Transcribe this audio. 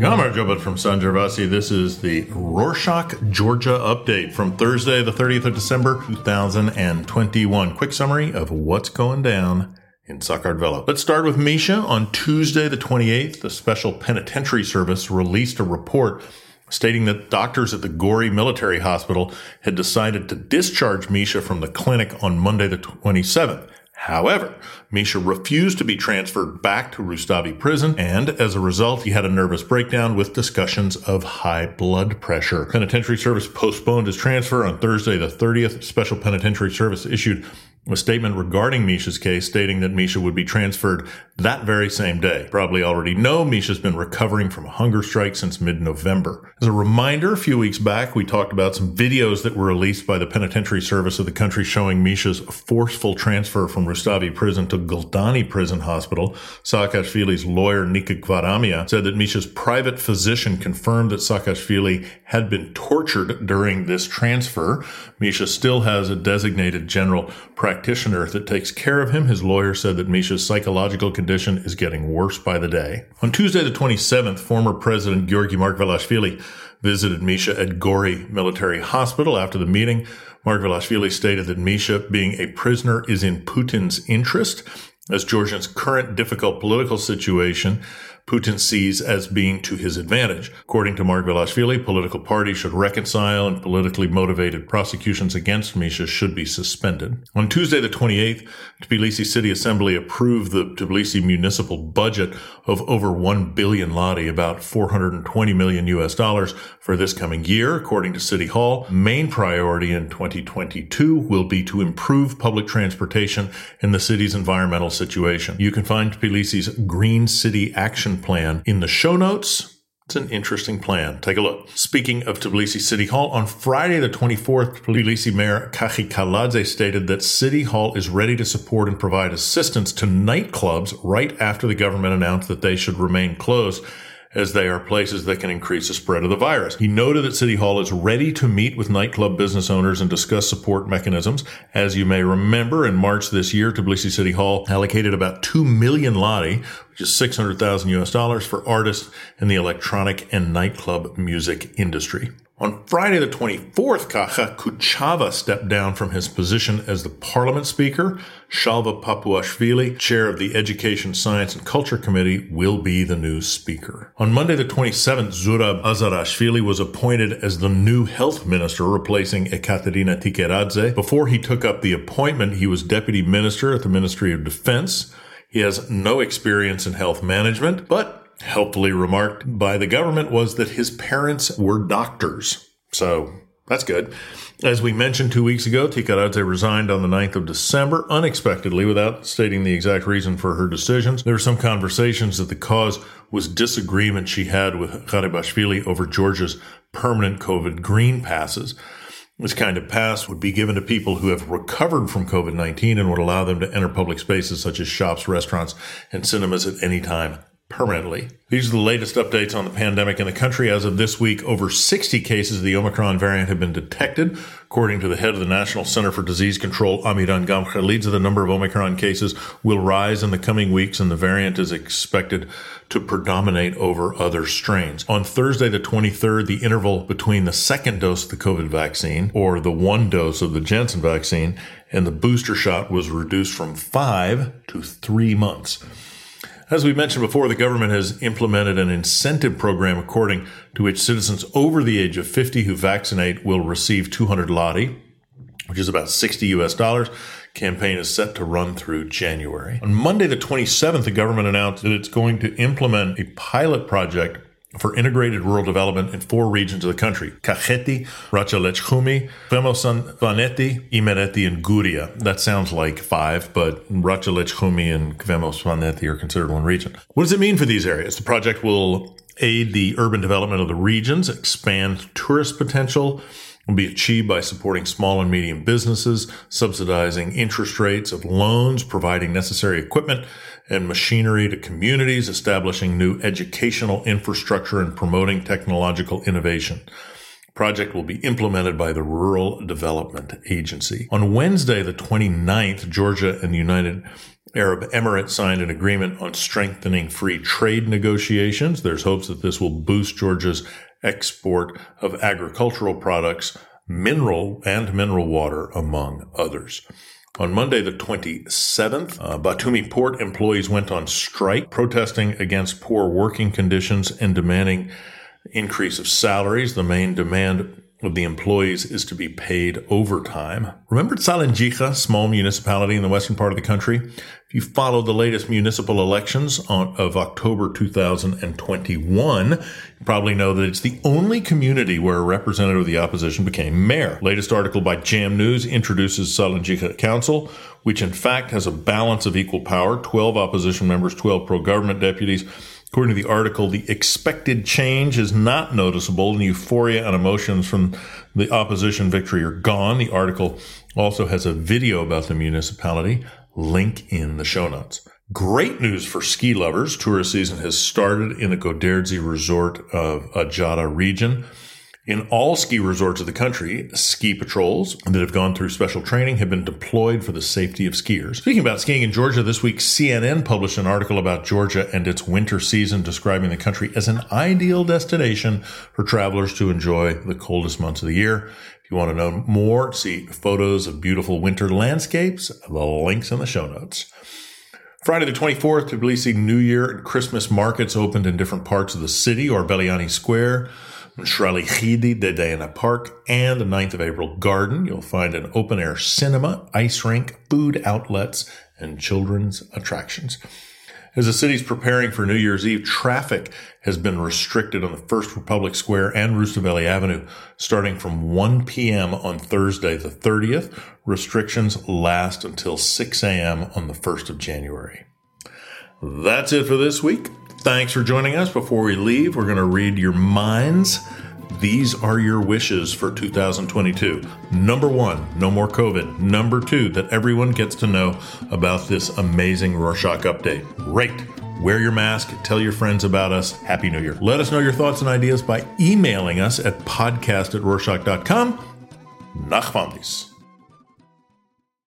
Yamar Jobot from San Gervasi. This is the Rorschach, Georgia update from Thursday, the 30th of December, 2021. Quick summary of what's going down in Sakartvelo. Let's start with Misha. On Tuesday, the 28th, the Special Penitentiary Service released a report stating that doctors at the Gori Military Hospital had decided to discharge Misha from the clinic on Monday, the 27th. However, Misha refused to be transferred back to Rustavi prison, and as a result, he had a nervous breakdown with discussions of high blood pressure. Penitentiary Service postponed his transfer on Thursday, the 30th. Special Penitentiary Service issued a statement regarding Misha's case stating that Misha would be transferred that very same day. Probably already know Misha's been recovering from a hunger strike since mid-November. As a reminder, a few weeks back, we talked about some videos that were released by the Penitentiary Service of the country showing Misha's forceful transfer from Rustavi prison to Gldani Prison Hospital. Saakashvili's lawyer, Nika Gvaramia, said that Misha's private physician confirmed that Saakashvili had been tortured during this transfer. Misha still has a designated general practitioner that takes care of him. His lawyer said that Misha's psychological condition is getting worse by the day. On Tuesday, the 27th, former President Giorgi Margvelashvili visited Misha at Gori Military Hospital. After the meeting, Margvelashvili stated that Misha, being a prisoner, is in Putin's interest as Georgia's current difficult political situation Putin sees as being to his advantage. According to Margvelashvili, political parties should reconcile and politically motivated prosecutions against Misha should be suspended. On Tuesday, the 28th, Tbilisi City Assembly approved the Tbilisi municipal budget of over 1 billion lari, about 420 million US dollars for this coming year. According to City Hall, main priority in 2022 will be to improve public transportation in the city's environmental situation. You can find Tbilisi's Green City Action plan in the show notes. It's an interesting plan. Take a look. Speaking of Tbilisi City Hall, on Friday the 24th, Tbilisi Mayor Kakha Kaladze stated that City Hall is ready to support and provide assistance to nightclubs right after the government announced that they should remain closed as they are places that can increase the spread of the virus. He noted that City Hall is ready to meet with nightclub business owners and discuss support mechanisms. As you may remember, in March this year, Tbilisi City Hall allocated about 2 million lari, which is 600,000 US dollars for artists in the electronic and nightclub music industry. On Friday the 24th, Kakha Kuchava stepped down from his position as the parliament speaker. Shalva Papuashvili, chair of the Education, Science and Culture Committee, will be the new speaker. On Monday the 27th, Zurab Azarashvili was appointed as the new health minister, replacing Ekaterina Tikaradze. Before he took up the appointment, he was deputy minister at the Ministry of Defense. He has no experience in health management, but helpfully remarked by the government was that his parents were doctors. So that's good. As we mentioned two weeks ago, Tikaradze resigned on the 9th of December unexpectedly without stating the exact reason for her decisions. There were some conversations that the cause was disagreement she had with Gharibashvili over Georgia's permanent COVID green passes. This kind of pass would be given to people who have recovered from COVID 19 and would allow them to enter public spaces such as shops, restaurants, and cinemas at any time permanently. These are the latest updates on the pandemic in the country. As of this week, over 60 cases of the Omicron variant have been detected. According to the head of the National Center for Disease Control, Amiran Gamkrelidze, the number of Omicron cases will rise in the coming weeks and the variant is expected to predominate over other strains. On Thursday, the 23rd, the interval between the second dose of the COVID vaccine or the one dose of the Janssen vaccine and the booster shot was reduced from five to three months. As we mentioned before, the government has implemented an incentive program according to which citizens over the age of 50 who vaccinate will receive 200 lari, which is about 60 US dollars. Campaign is set to run through January. On Monday, the 27th, the government announced that it's going to implement a pilot project for integrated rural development in four regions of the country Kakheti, Rachalechkhumi, Kvemosvaneti, Imereti, and Guria. That sounds like five, but Rachalechkhumi and Kvemosvaneti are considered one region. What does it mean for these areas? The project will aid the urban development of the regions, expand tourist potential, will be achieved by supporting small and medium businesses, subsidizing interest rates of loans, providing necessary equipment and machinery to communities, establishing new educational infrastructure and promoting technological innovation. Project will be implemented by the Rural Development Agency. On Wednesday, the 29th, Georgia and the United Arab Emirates signed an agreement on strengthening free trade negotiations. There's hopes that this will boost Georgia's export of agricultural products, mineral and mineral water, among others. On Monday, the 27th, uh, Batumi port employees went on strike, protesting against poor working conditions and demanding increase of salaries. The main demand of the employees is to be paid overtime. Remember Tsalenjikha, small municipality in the western part of the country? If you followed the latest municipal elections on, of October 2021, you probably know that it's the only community where a representative of the opposition became mayor. Latest article by Jam News introduces Tsalenjikha Council, which in fact has a balance of equal power, 12 opposition members, 12 pro-government deputies, According to the article, the expected change is not noticeable and euphoria and emotions from the opposition victory are gone. The article also has a video about the municipality. Link in the show notes. Great news for ski lovers. Tourist season has started in the Goderdzi resort of Adjara region. In all ski resorts of the country, ski patrols that have gone through special training have been deployed for the safety of skiers. Speaking about skiing in Georgia, this week CNN published an article about Georgia and its winter season, describing the country as an ideal destination for travelers to enjoy the coldest months of the year. If you want to know more, see photos of beautiful winter landscapes, the links in the show notes. Friday the 24th, Tbilisi New Year and Christmas markets opened in different parts of the city or Orbeliani Square. Shralichidi de Diana Park, and the 9th of April Garden. You'll find an open air cinema, ice rink, food outlets, and children's attractions. As the city's preparing for New Year's Eve, traffic has been restricted on the First Republic Square and Rustaveli Avenue starting from 1 p.m. on Thursday the 30th. Restrictions last until 6 a.m. on the 1st of January. That's it for this week. Thanks for joining us. Before we leave, we're going to read your minds. These are your wishes for 2022. Number one, no more COVID. Number two, that everyone gets to know about this amazing Rorschach update. Great. Wear your mask. Tell your friends about us. Happy New Year. Let us know your thoughts and ideas by emailing us at podcast at Rorschach.com. Nachvandis.